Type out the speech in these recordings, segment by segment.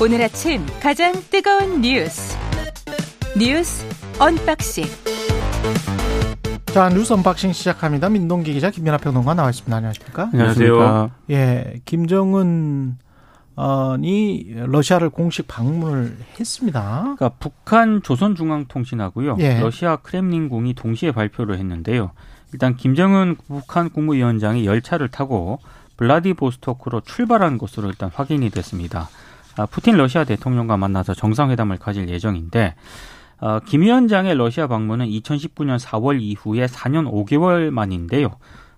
오늘 아침 가장 뜨거운 뉴스 뉴스 언박싱 자 뉴스 언박싱 시작합니다. 민동기 기자 김민하 평론가 나와 있습니다. 안녕하십니까? 안녕하세요. 예, 김정은 이 러시아를 공식 방문을 했습니다. 그러니까 북한 조선중앙통신하고요. 예. 러시아 크렘린궁이 동시에 발표를 했는데요. 일단 김정은 북한 국무위원장이 열차를 타고 블라디보스토크로 출발한 것으로 일단 확인이 됐습니다. 아, 푸틴 러시아 대통령과 만나서 정상회담을 가질 예정인데 어, 김 위원장의 러시아 방문은 2019년 4월 이후에 4년 5개월 만인데요.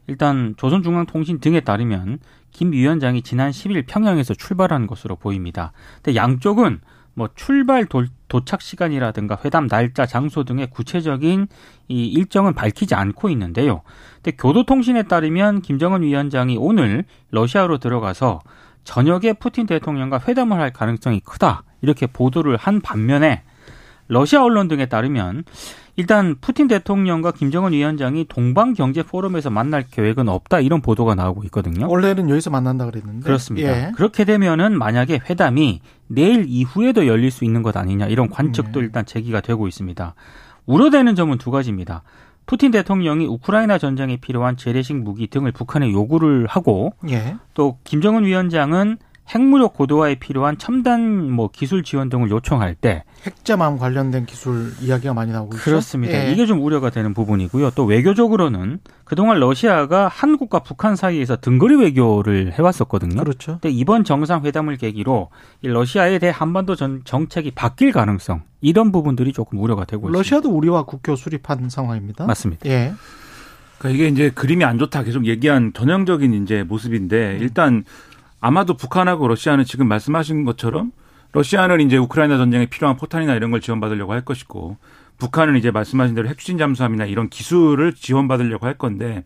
일단 조선중앙통신 등에 따르면 김 위원장이 지난 10일 평양에서 출발한 것으로 보입니다. 근데 양쪽은 뭐 출발 도, 도착 시간이라든가 회담 날짜, 장소 등의 구체적인 이 일정은 밝히지 않고 있는데요. 근데 교도통신에 따르면 김정은 위원장이 오늘 러시아로 들어가서 저녁에 푸틴 대통령과 회담을 할 가능성이 크다. 이렇게 보도를 한 반면에 러시아 언론 등에 따르면 일단 푸틴 대통령과 김정은 위원장이 동방 경제 포럼에서 만날 계획은 없다 이런 보도가 나오고 있거든요. 원래는 여기서 만난다 그랬는데 그렇습니다. 예. 그렇게 되면은 만약에 회담이 내일 이후에도 열릴 수 있는 것 아니냐 이런 관측도 네. 일단 제기가 되고 있습니다. 우려되는 점은 두 가지입니다. 푸틴 대통령이 우크라이나 전쟁에 필요한 재래식 무기 등을 북한에 요구를 하고 예. 또 김정은 위원장은 핵무력 고도화에 필요한 첨단 뭐 기술 지원 등을 요청할 때 핵잠암 관련된 기술 이야기가 많이 나오고 있죠. 그렇습니다. 예. 이게 좀 우려가 되는 부분이고요. 또 외교적으로는 그동안 러시아가 한국과 북한 사이에서 등거리 외교를 해왔었거든요. 그렇죠. 근데 이번 정상회담을 계기로 이 러시아에 대해 한반도 전 정책이 바뀔 가능성 이런 부분들이 조금 우려가 되고 있습니다. 러시아도 우리와 국교 수립한 상황입니다. 맞습니다. 예. 그러니까 이게 이제 그림이 안 좋다 계속 얘기한 전형적인 이제 모습인데 일단 아마도 북한하고 러시아는 지금 말씀하신 것처럼 러시아는 이제 우크라이나 전쟁에 필요한 포탄이나 이런 걸 지원받으려고 할 것이고 북한은 이제 말씀하신 대로 핵추진 잠수함이나 이런 기술을 지원받으려고 할 건데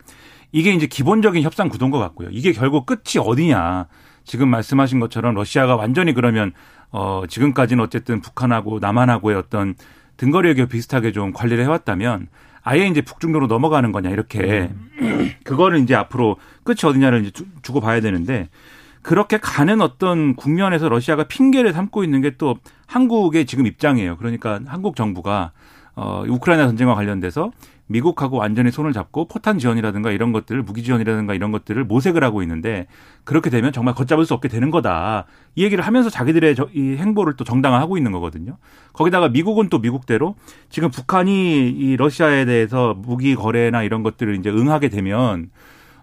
이게 이제 기본적인 협상 구도인 것 같고요. 이게 결국 끝이 어디냐. 지금 말씀하신 것처럼 러시아가 완전히 그러면 어 지금까지는 어쨌든 북한하고 남한하고의 어떤 등거리 외교 비슷하게 좀 관리를 해왔다면 아예 이제 북중도로 넘어가는 거냐 이렇게 그거를 이제 앞으로 끝이 어디냐를 이제 주- 주고 봐야 되는데 그렇게 가는 어떤 국면에서 러시아가 핑계를 삼고 있는 게 또 한국의 지금 입장이에요. 그러니까 한국 정부가 어 우크라이나 전쟁과 관련돼서 미국하고 완전히 손을 잡고 포탄 지원이라든가 이런 것들을 무기 지원이라든가 이런 것들을 모색을 하고 있는데 그렇게 되면 정말 걷잡을 수 없게 되는 거다. 이 얘기를 하면서 자기들의 저- 이 행보를 또 정당화하고 있는 거거든요. 거기다가 미국은 또 미국대로 지금 북한이 이 러시아에 대해서 무기 거래나 이런 것들을 이제 응하게 되면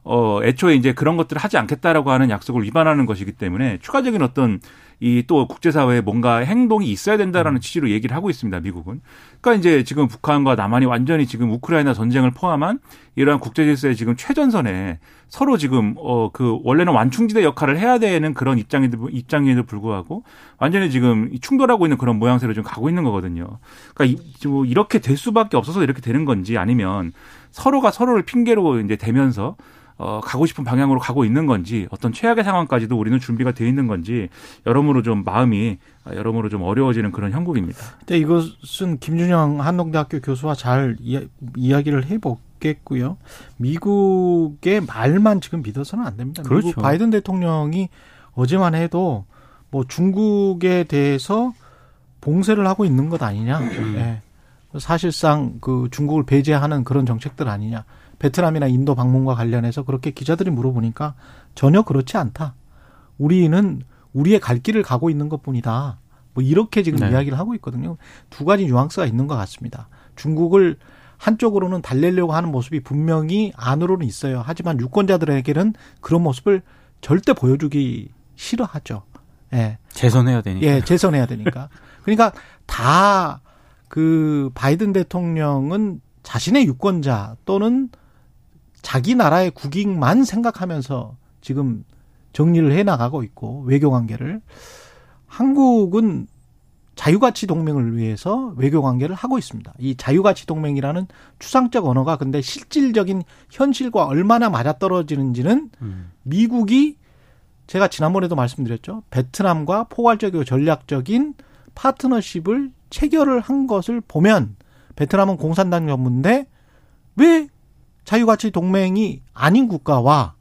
어, 애초에 이제 그런 것들을 하지 않겠다라고 하는 약속을 위반하는 것이기 때문에 추가적인 어떤 이 또 국제사회에 뭔가 행동이 있어야 된다라는 취지로 얘기를 하고 있습니다, 미국은. 그러니까 이제 지금 북한과 남한이 완전히 지금 우크라이나 전쟁을 포함한 이러한 국제 질서의 지금 최전선에 서로 지금 어 그 원래는 완충지대 역할을 해야 되는 그런 입장에도 입장에도 불구하고 완전히 지금 충돌하고 있는 그런 모양새로 좀 가고 있는 거거든요. 그러니까 이, 뭐 이렇게 될 수밖에 없어서 이렇게 되는 건지 아니면 서로가 서로를 핑계로 이제 대면서 어, 가고 싶은 방향으로 가고 있는 건지 어떤 최악의 상황까지도 우리는 준비가 돼 있는 건지 여러모로 좀 마음이 아, 여러모로 좀 어려워지는 그런 형국입니다. 근데 이것은 김준영 한동대학교 교수와 잘 이야, 이야 기를 해보겠고요. 미국의 말만 지금 믿어서는 안 됩니다. 그렇죠. 미국 바이든 대통령이 어제만 해도 뭐 중국에 대해서 봉쇄를 하고 있는 것 아니냐. 음. 예. 사실상 그 중국을 배제하는 그런 정책들 아니냐. 베트남이나 인도 방문과 관련해서 그렇게 기자들이 물어보니까 전혀 그렇지 않다. 우리는 우리의 갈 길을 가고 있는 것 뿐이다. 뭐 이렇게 지금 네. 이야기를 하고 있거든요. 두 가지 뉘앙스가 있는 것 같습니다. 중국을 한쪽으로는 달래려고 하는 모습이 분명히 안으로는 있어요. 하지만 유권자들에게는 그런 모습을 절대 보여주기 싫어하죠. 예. 재선해야 되니까. 예, 재선해야 되니까. 그러니까 다 그 바이든 대통령은 자신의 유권자 또는 자기 나라의 국익만 생각하면서 지금 정리를 해 나가고 있고 외교 관계를 한국은 자유가치 동맹을 위해서 외교 관계를 하고 있습니다. 이 자유가치 동맹이라는 추상적 언어가 근데 실질적인 현실과 얼마나 맞아떨어지는지는 음. 미국이 제가 지난번에도 말씀드렸죠. 베트남과 포괄적이고 전략적인 파트너십을 체결을 한 것을 보면 베트남은 공산당 전문데 왜 자유가치 동맹이 아닌 국가와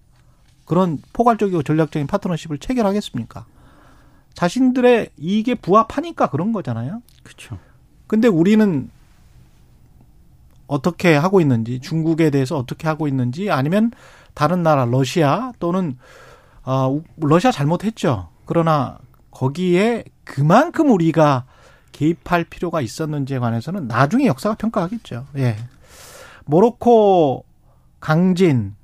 그런 포괄적이고 전략적인 파트너십을 체결하겠습니까? 자신들의 이익에 부합하니까 그런 거잖아요. 그렇죠. 근데 우리는 어떻게 하고 있는지 중국에 대해서 어떻게 하고 있는지 아니면 다른 나라 러시아 또는 어 러시아 잘못했죠. 그러나 거기에 그만큼 우리가 개입할 필요가 있었는지에 관해서는 나중에 역사가 평가하겠죠. 예. 모로코 강진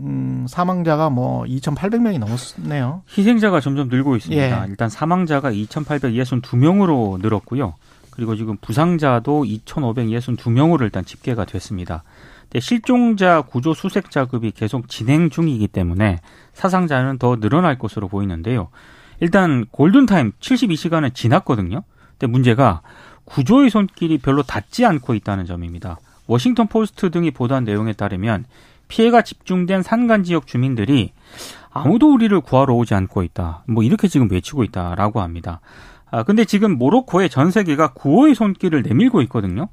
음, 사망자가 뭐 2,800명이 넘었네요. 희생자가 점점 늘고 있습니다. 예. 일단 사망자가 2,862명으로 늘었고요. 그리고 지금 부상자도 2,562명으로 일단 집계가 됐습니다. 근데 실종자 구조 수색 작업이 계속 진행 중이기 때문에 사상자는 더 늘어날 것으로 보이는데요. 일단 골든타임 72시간은 지났거든요. 근데 문제가 구조의 손길이 별로 닿지 않고 있다는 점입니다. 워싱턴 포스트 등이 보도한 내용에 따르면 피해가 집중된 산간 지역 주민들이 아무도 우리를 구하러 오지 않고 있다. 뭐 이렇게 지금 외치고 있다라고 합니다. 아, 근데 지금 모로코의 전 세계가 구호의 손길을 내밀고 있거든요.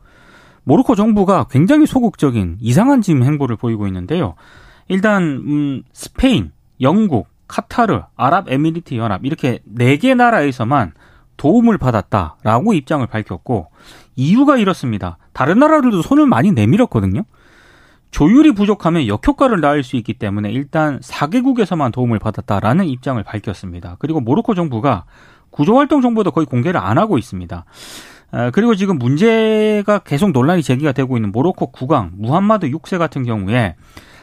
모로코 정부가 굉장히 소극적인 이상한 지금 행보를 보이고 있는데요. 일단 음, 스페인, 영국, 카타르, 아랍에미리트 연합 이렇게 네 개 나라에서만 도움을 받았다라고 입장을 밝혔고 이유가 이렇습니다. 다른 나라들도 손을 많이 내밀었거든요. 조율이 부족하면 역효과를 낳을 수 있기 때문에 일단 4개국에서만 도움을 받았다라는 입장을 밝혔습니다. 그리고 모로코 정부가 구조활동 정보도 거의 공개를 안 하고 있습니다. 그리고 지금 문제가 계속 논란이 제기가 되고 있는 모로코 국왕 무함마드 6세 같은 경우에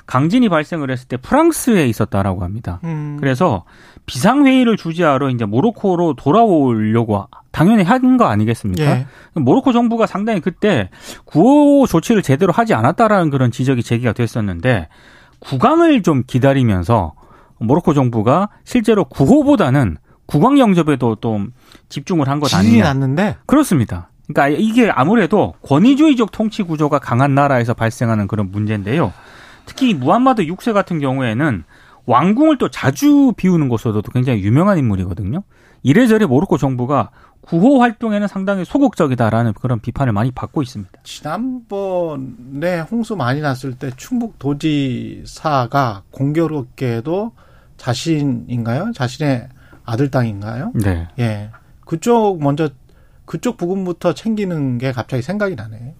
강진이 발생을 했을 때 프랑스에 있었다라고 합니다. 음. 그래서 비상회의를 주재하러 이제 모로코로 돌아오려고 당연히 한 거 아니겠습니까? 예. 모로코 정부가 상당히 그때 구호 조치를 제대로 하지 않았다라는 그런 지적이 제기가 됐었는데 국왕을 좀 기다리면서 모로코 정부가 실제로 구호보다는 국왕 영접에도 좀 집중을 한 것 아니냐. 났는데 그렇습니다. 그러니까 이게 아무래도 권위주의적 통치 구조가 강한 나라에서 발생하는 그런 문제인데요. 특히 무함마드 6세 같은 경우에는 왕궁을 또 자주 비우는 것으로도 굉장히 유명한 인물이거든요. 이래저래 모로코 정부가 구호 활동에는 상당히 소극적이다라는 그런 비판을 많이 받고 있습니다. 지난번에 홍수 많이 났을 때 충북 도지사가 공교롭게도 자신인가요? 자신의 아들 땅인가요? 네. 예. 그쪽 먼저 그쪽 부분부터 챙기는 게 갑자기 생각이 나네.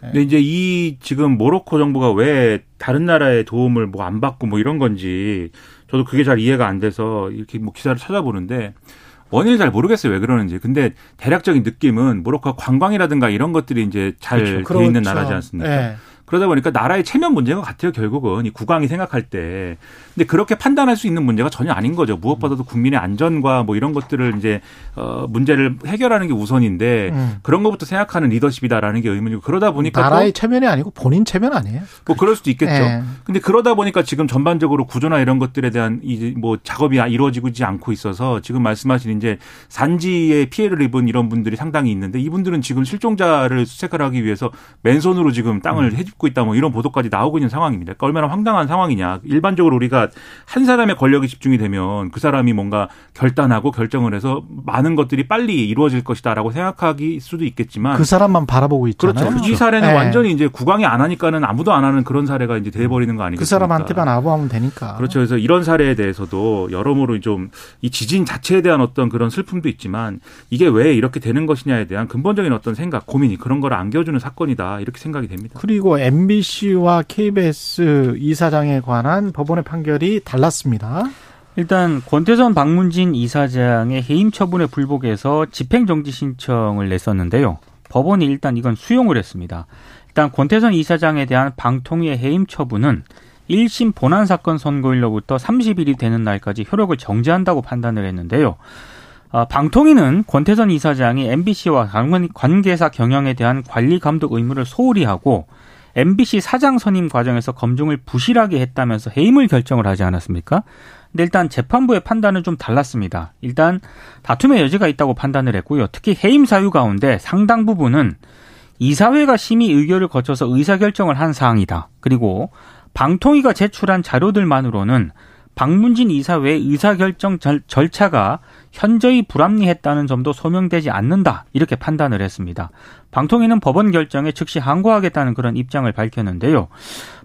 근데 이제 이 지금 모로코 정부가 왜 다른 나라의 도움을 뭐 안 받고 뭐 이런 건지 저도 그게 잘 이해가 안 돼서 이렇게 뭐 기사를 찾아보는데 원인을 잘 모르겠어요 왜 그러는지. 근데 대략적인 느낌은 모로코가 관광이라든가 이런 것들이 이제 잘돼 그렇죠. 있는 그렇죠. 나라지 않습니까? 네. 그러다 보니까 나라의 체면 문제인 것 같아요, 결국은. 이 국왕이 생각할 때. 근데 그렇게 판단할 수 있는 문제가 전혀 아닌 거죠. 무엇보다도 국민의 안전과 뭐 이런 것들을 이제, 어, 문제를 해결하는 게 우선인데 음. 그런 것부터 생각하는 리더십이다라는 게 의문이고 그러다 보니까. 나라의 체면이 아니고 본인 체면 아니에요? 뭐 그럴 수도 있겠죠. 네. 근데 그러다 보니까 지금 전반적으로 구조나 이런 것들에 대한 이제 뭐 작업이 이루어지지 않고 있어서 지금 말씀하신 이제 산지에 피해를 입은 이런 분들이 상당히 있는데 이분들은 지금 실종자를 수색을 하기 위해서 맨손으로 지금 땅을 음. 짓고 있다 뭐 이런 보도까지 나오고 있는 상황입니다. 그러니까 얼마나 황당한 상황이냐. 일반적으로 우리가 한 사람의 권력이 집중이 되면 그 사람이 뭔가 결단하고 결정을 해서 많은 것들이 빨리 이루어질 것이다라고 생각하기 수도 있겠지만 그 사람만 바라보고 있잖아요. 그렇죠. 이 사례는 네. 완전히 이제 국왕이 안 하니까는 아무도 안 하는 그런 사례가 이제 돼 버리는 거 아니겠습니까? 그 사람한테만 아부하면 되니까. 그렇죠. 그래서 이런 사례에 대해서도 여러모로 좀 이 지진 자체에 대한 어떤 그런 슬픔도 있지만 이게 왜 이렇게 되는 것이냐에 대한 근본적인 어떤 생각, 고민이 그런 걸 안겨주는 사건이다 이렇게 생각이 됩니다. 그리고 MBC와 KBS 이사장에 관한 법원의 판결이 달랐습니다. 일단 권태선 박문진 이사장의 해임 처분에 불복해서 집행정지 신청을 냈었는데요. 법원이 일단 이건 수용을 했습니다. 일단 권태선 이사장에 대한 방통위의 해임 처분은 1심 본안 사건 선고일로부터 30일이 되는 날까지 효력을 정지한다고 판단을 했는데요. 아, 방통위는 권태선 이사장이 MBC와 관계사 경영에 대한 관리 감독 의무를 소홀히 하고 MBC 사장 선임 과정에서 검증을 부실하게 했다면서 해임을 결정을 하지 않았습니까? 근데 일단 재판부의 판단은 좀 달랐습니다. 일단 다툼의 여지가 있다고 판단을 했고요. 특히 해임 사유 가운데 상당 부분은 이사회가 심의 의결을 거쳐서 의사결정을 한 사항이다. 그리고 방통위가 제출한 자료들만으로는 박문진 이사회의 의사결정 절차가 현저히 불합리했다는 점도 소명되지 않는다. 이렇게 판단을 했습니다. 방통위는 법원 결정에 즉시 항고하겠다는 그런 입장을 밝혔는데요.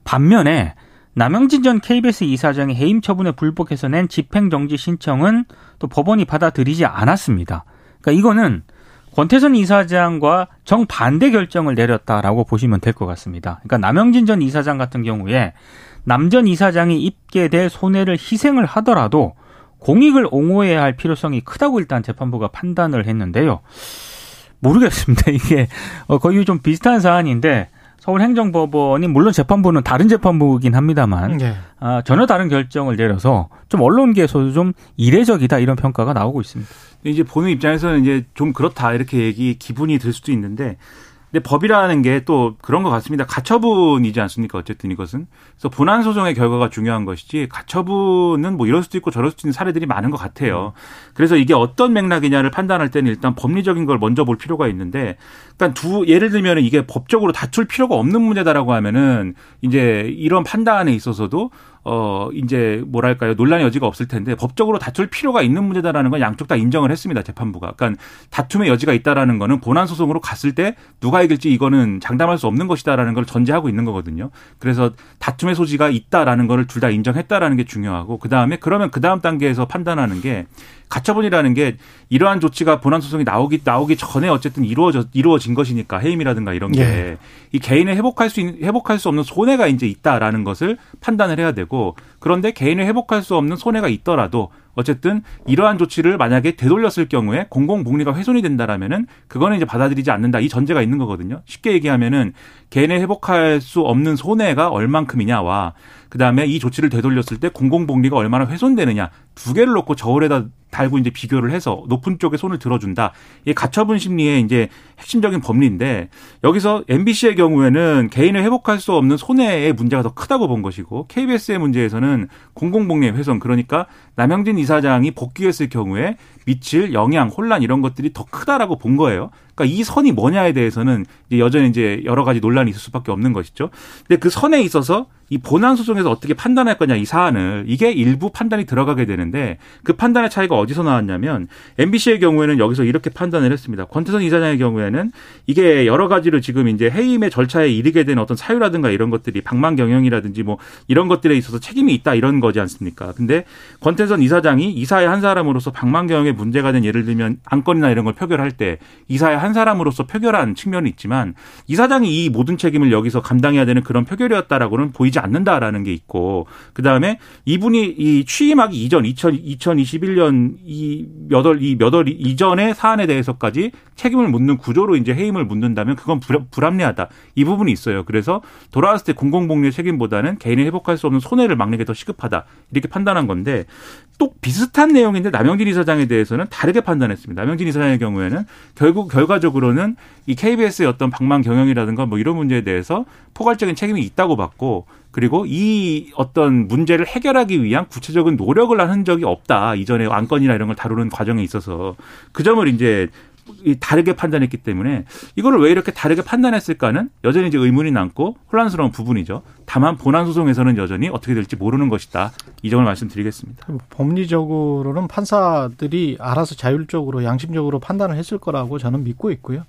반면에 남영진 전 KBS 이사장의 해임 처분에 불복해서 낸 집행정지 신청은 또 법원이 받아들이지 않았습니다. 그러니까 이거는 권태선 이사장과 정반대 결정을 내렸다라고 보시면 될 것 같습니다. 그러니까 남영진 전 이사장 같은 경우에 남전 이사장이 입게 될 손해를 희생을 하더라도 공익을 옹호해야 할 필요성이 크다고 일단 재판부가 판단을 했는데요. 모르겠습니다. 이게 어, 거의 좀 비슷한 사안인데 서울행정법원이 물론 재판부는 다른 재판부이긴 합니다만 네. 아, 전혀 다른 결정을 내려서 좀 언론계에서도 좀 이례적이다 이런 평가가 나오고 있습니다. 이제 보는 입장에서는 이제 좀 그렇다 이렇게 얘기 기분이 들 수도 있는데 근데 법이라는 게 또 그런 것 같습니다. 가처분이지 않습니까? 어쨌든 이것은. 그래서 본안 소송의 결과가 중요한 것이지 가처분은 뭐 이럴 수도 있고 저럴 수도 있는 사례들이 많은 것 같아요. 그래서 이게 어떤 맥락이냐를 판단할 때는 일단 법리적인 걸 먼저 볼 필요가 있는데 그러니까 두 예를 들면 이게 법적으로 다툴 필요가 없는 문제다라고 하면은 이제 이런 판단에 있어서도 어 이제 뭐랄까요 논란의 여지가 없을 텐데 법적으로 다툴 필요가 있는 문제다라는 건 양쪽 다 인정을 했습니다 재판부가. 그러니까 다툼의 여지가 있다라는 거는 본안 소송으로 갔을 때 누가 이길지 이거는 장담할 수 없는 것이다라는 걸 전제하고 있는 거거든요. 그래서 다툼의 소지가 있다라는 거를 둘 다 인정했다라는 게 중요하고 그 다음에 그러면 그 다음 단계에서 판단하는 게 가처분이라는 게 이러한 조치가 본안 소송이 나오기 나오기 전에 어쨌든 이루어져 이루어진 것이니까 해임이라든가 이런 게이 예. 개인의 회복할 수 있는 회복할 수 없는 손해가 이제 있다라는 것을 판단을 해야 되고 그런데 개인의 회복할 수 없는 손해가 있더라도 어쨌든 이러한 조치를 만약에 되돌렸을 경우에 공공복리가 훼손이 된다라면은 그거는 이제 받아들이지 않는다 이 전제가 있는 거거든요. 쉽게 얘기하면은 개인의 회복할 수 없는 손해가 얼만큼이냐와 그다음에 이 조치를 되돌렸을 때 공공복리가 얼마나 훼손되느냐 두 개를 놓고 저울에다 달고 이제 비교를 해서 높은 쪽에 손을 들어준다. 이게 가처분 심리의 이제 핵심적인 법리인데 여기서 MBC의 경우에는 개인을 회복할 수 없는 손해의 문제가 더 크다고 본 것이고 KBS의 문제에서는 공공복리의 훼손 그러니까 남영진 이사장이 복귀했을 경우에 미칠 영향, 혼란 이런 것들이 더 크다라고 본 거예요. 그러니까 이 선이 뭐냐에 대해서는 이제 여전히 이제 여러 가지 논란이 있을 수밖에 없는 것이죠. 근데 그 선에 있어서 이 본안 소송에서 어떻게 판단할 거냐 이 사안을 이게 일부 판단이 들어가게 되는데 그 판단의 차이가 어디서 나왔냐면 MBC의 경우에는 여기서 이렇게 판단을 했습니다. 권태선 이사장의 경우에는 이게 여러 가지로 지금 이제 해임의 절차에 이르게 된 어떤 사유라든가 이런 것들이 방만 경영이라든지 뭐 이런 것들에 있어서 책임이 있다 이런 거지 않습니까? 근데 권태선 이사장이 이사의 한 사람으로서 방만 경영에 문제가 된 예를 들면 안건이나 이런 걸 표결할 때 이사의 한 사람으로서 표결한 측면이 있지만 이사장이 이 모든 책임을 여기서 감당해야 되는 그런 표결이었다라고는 보이지 않는다라는 게 있고 그다음에 이분이 이 취임하기 이전 2000, 2021년 이 몇월 이몇월 이전의 사안에 대해서까지 책임을 묻는 구조로 이제 해임을 묻는다면 그건 불합리하다. 이 부분이 있어요. 그래서 돌아왔을 때 공공복리의 책임보다는 개인이 회복할 수 없는 손해를 막는 게 더 시급하다. 이렇게 판단한 건데 또 비슷한 내용인데 남영진 이사장에 대해서는 다르게 판단했습니다. 남영진 이사장의 경우에는 결국 결과적으로는 이 KBS의 어떤 방망 경영이라든가 뭐 이런 문제에 대해서 포괄적인 책임이 있다고 봤고 그리고 이 어떤 문제를 해결하기 위한 구체적인 노력을 한 흔적이 없다. 이전에 안건이나 이런 걸 다루는 과정에 있어서 그 점을 이제 다르게 판단했기 때문에 이거를 왜 이렇게 다르게 판단했을까는 여전히 이제 의문이 남고 혼란스러운 부분이죠. 다만 본안 소송에서는 여전히 어떻게 될지 모르는 것이다. 이 점을 말씀드리겠습니다. 법리적으로는 판사들이 알아서 자율적으로 양심적으로 판단을 했을 거라고 저는 믿고 있고요.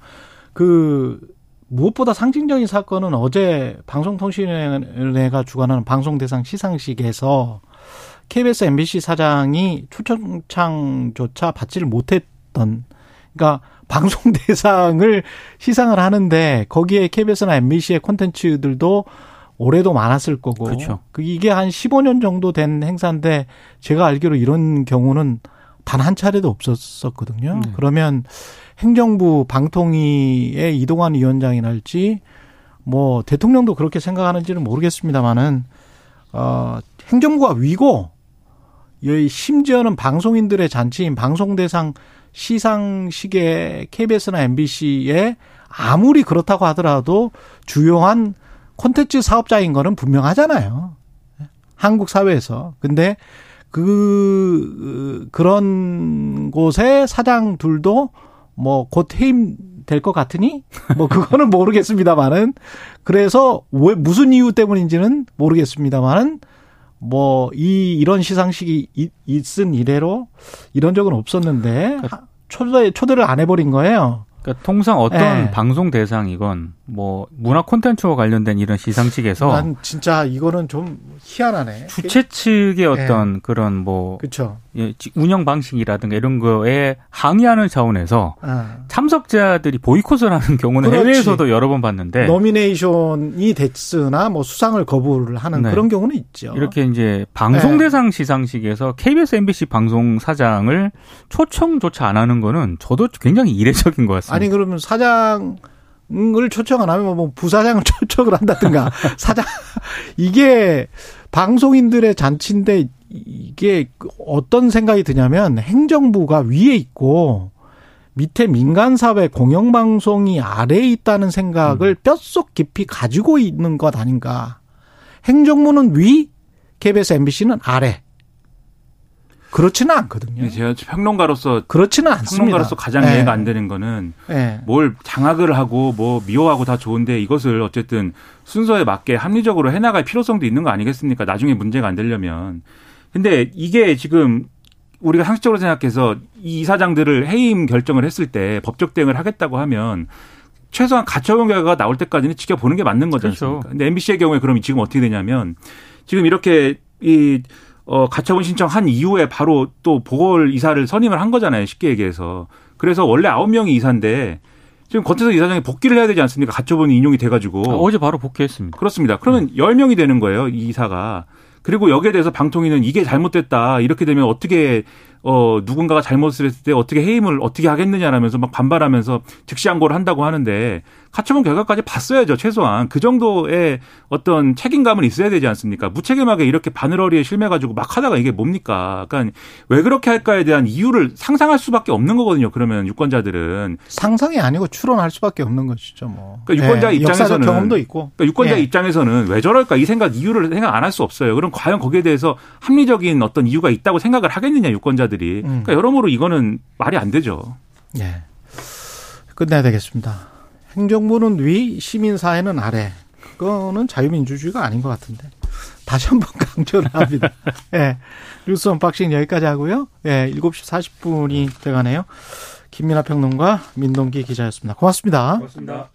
그 무엇보다 상징적인 사건은 어제 방송통신위원회가 주관하는 방송대상 시상식에서 KBS, MBC 사장이 초청장조차 받지를 못했던 그러니까 방송 대상을 시상을 하는데 거기에 KBS나 MBC의 콘텐츠들도 올해도 많았을 거고. 그렇죠. 이게 한 15년 정도 된 행사인데 제가 알기로 이런 경우는 단 한 차례도 없었었거든요. 네. 그러면 행정부 방통위의 이동환 위원장이랄지 뭐 대통령도 그렇게 생각하는지는 모르겠습니다만은 어 행정부가 위고 심지어는 방송인들의 잔치인 방송대상 시상식에 KBS나 MBC에 아무리 그렇다고 하더라도 주요한 콘텐츠 사업자인 거는 분명하잖아요. 한국 사회에서. 근데 그 그런 곳의 사장들도 뭐 곧 해임 될 것 같으니 뭐 그거는 모르겠습니다만은 그래서 왜 무슨 이유 때문인지는 모르겠습니다만은 뭐, 이, 이런 시상식이 있은 이래로 이런 적은 없었는데, 그러니까 초대, 초대를 안 해버린 거예요. 그러니까 통상 어떤 네. 방송 대상이건 뭐 문화 콘텐츠와 관련된 이런 시상식에서 난 진짜 이거는 좀 희한하네. 주최 측의 어떤 그런 뭐 그렇죠. 예, 운영 방식이라든가 이런 거에 항의하는 차원에서 아. 참석자들이 보이콧을 하는 경우는 그렇지. 해외에서도 여러 번 봤는데 노미네이션이 됐으나 뭐 수상을 거부를 하는 네. 그런 경우는 있죠. 이렇게 이제 방송 네. 대상 시상식에서 KBS, MBC 방송 사장을 초청조차 안 하는 거는 저도 굉장히 이례적인 것 같습니다. 아니 그러면 사장 을 초청 안 하면 뭐 부사장을 초청을 한다든가 사장 이게 방송인들의 잔치인데 이게 어떤 생각이 드냐면 행정부가 위에 있고 밑에 민간사회 공영방송이 아래에 있다는 생각을 뼛속 깊이 가지고 있는 것 아닌가. 행정부는 위, KBS, MBC는 아래. 그렇지는 않거든요. 제가 평론가로서 그렇지는 않습니다. 평론가로서 가장 예. 이해가 안 되는 거는 예. 뭘 장악을 하고 뭐 미워하고 다 좋은데 이것을 어쨌든 순서에 맞게 합리적으로 해나갈 필요성도 있는 거 아니겠습니까? 나중에 문제가 안 되려면. 근데 이게 지금 우리가 상식적으로 생각해서 이 이사장들을 해임 결정을 했을 때 법적 대응을 하겠다고 하면 최소한 가처분 결과가 나올 때까지는 지켜보는 게 맞는 거지 그렇죠. 근데 MBC의 경우에 그럼 지금 어떻게 되냐면 지금 이렇게 이 어, 가처분 신청한 이후에 바로 또 보궐 이사를 선임을 한 거잖아요. 쉽게 얘기해서. 그래서 원래 아홉 명이 이사인데 지금 권태석 이사장이 복귀를 해야 되지 않습니까? 가처분이 인용이 돼가지고. 아, 어제 바로 복귀했습니다. 그렇습니다. 그러면 열 명이 되는 거예요. 이 이사가. 그리고 여기에 대해서 방통위는 이게 잘못됐다. 이렇게 되면 어떻게 어 누군가가 잘못을 했을 때 어떻게 해임을 어떻게 하겠느냐라면서 막 반발하면서 즉시 항고를 한다고 하는데 가처분 결과까지 봤어야죠. 최소한 그 정도의 어떤 책임감은 있어야 되지 않습니까? 무책임하게 이렇게 바늘어리에 실매가지고 막 하다가 이게 뭡니까? 그러니까 왜 그렇게 할까에 대한 이유를 상상할 수밖에 없는 거거든요. 그러면 유권자들은 상상이 아니고 추론할 수밖에 없는 것이죠, 뭐. 그러니까 유권자 예, 역사적 입장에서는 경험도 있고. 그러니까 유권자 예. 입장에서는 왜 저럴까 이 생각 이유를 생각 안 할 수 없어요. 그럼 과연 거기에 대해서 합리적인 어떤 이유가 있다고 생각을 하겠느냐 유권자들이. 음. 그러니까 여러모로 이거는 말이 안 되죠. 예. 끝내야 되겠습니다. 행정부는 위, 시민사회는 아래. 그거는 자유민주주의가 아닌 것 같은데. 다시 한번 강조를 합니다. 예. 뉴스 언박싱 여기까지 하고요. 예. 7시 40분이 돼가네요. 김민하 평론가 민동기 기자였습니다. 고맙습니다. 고맙습니다.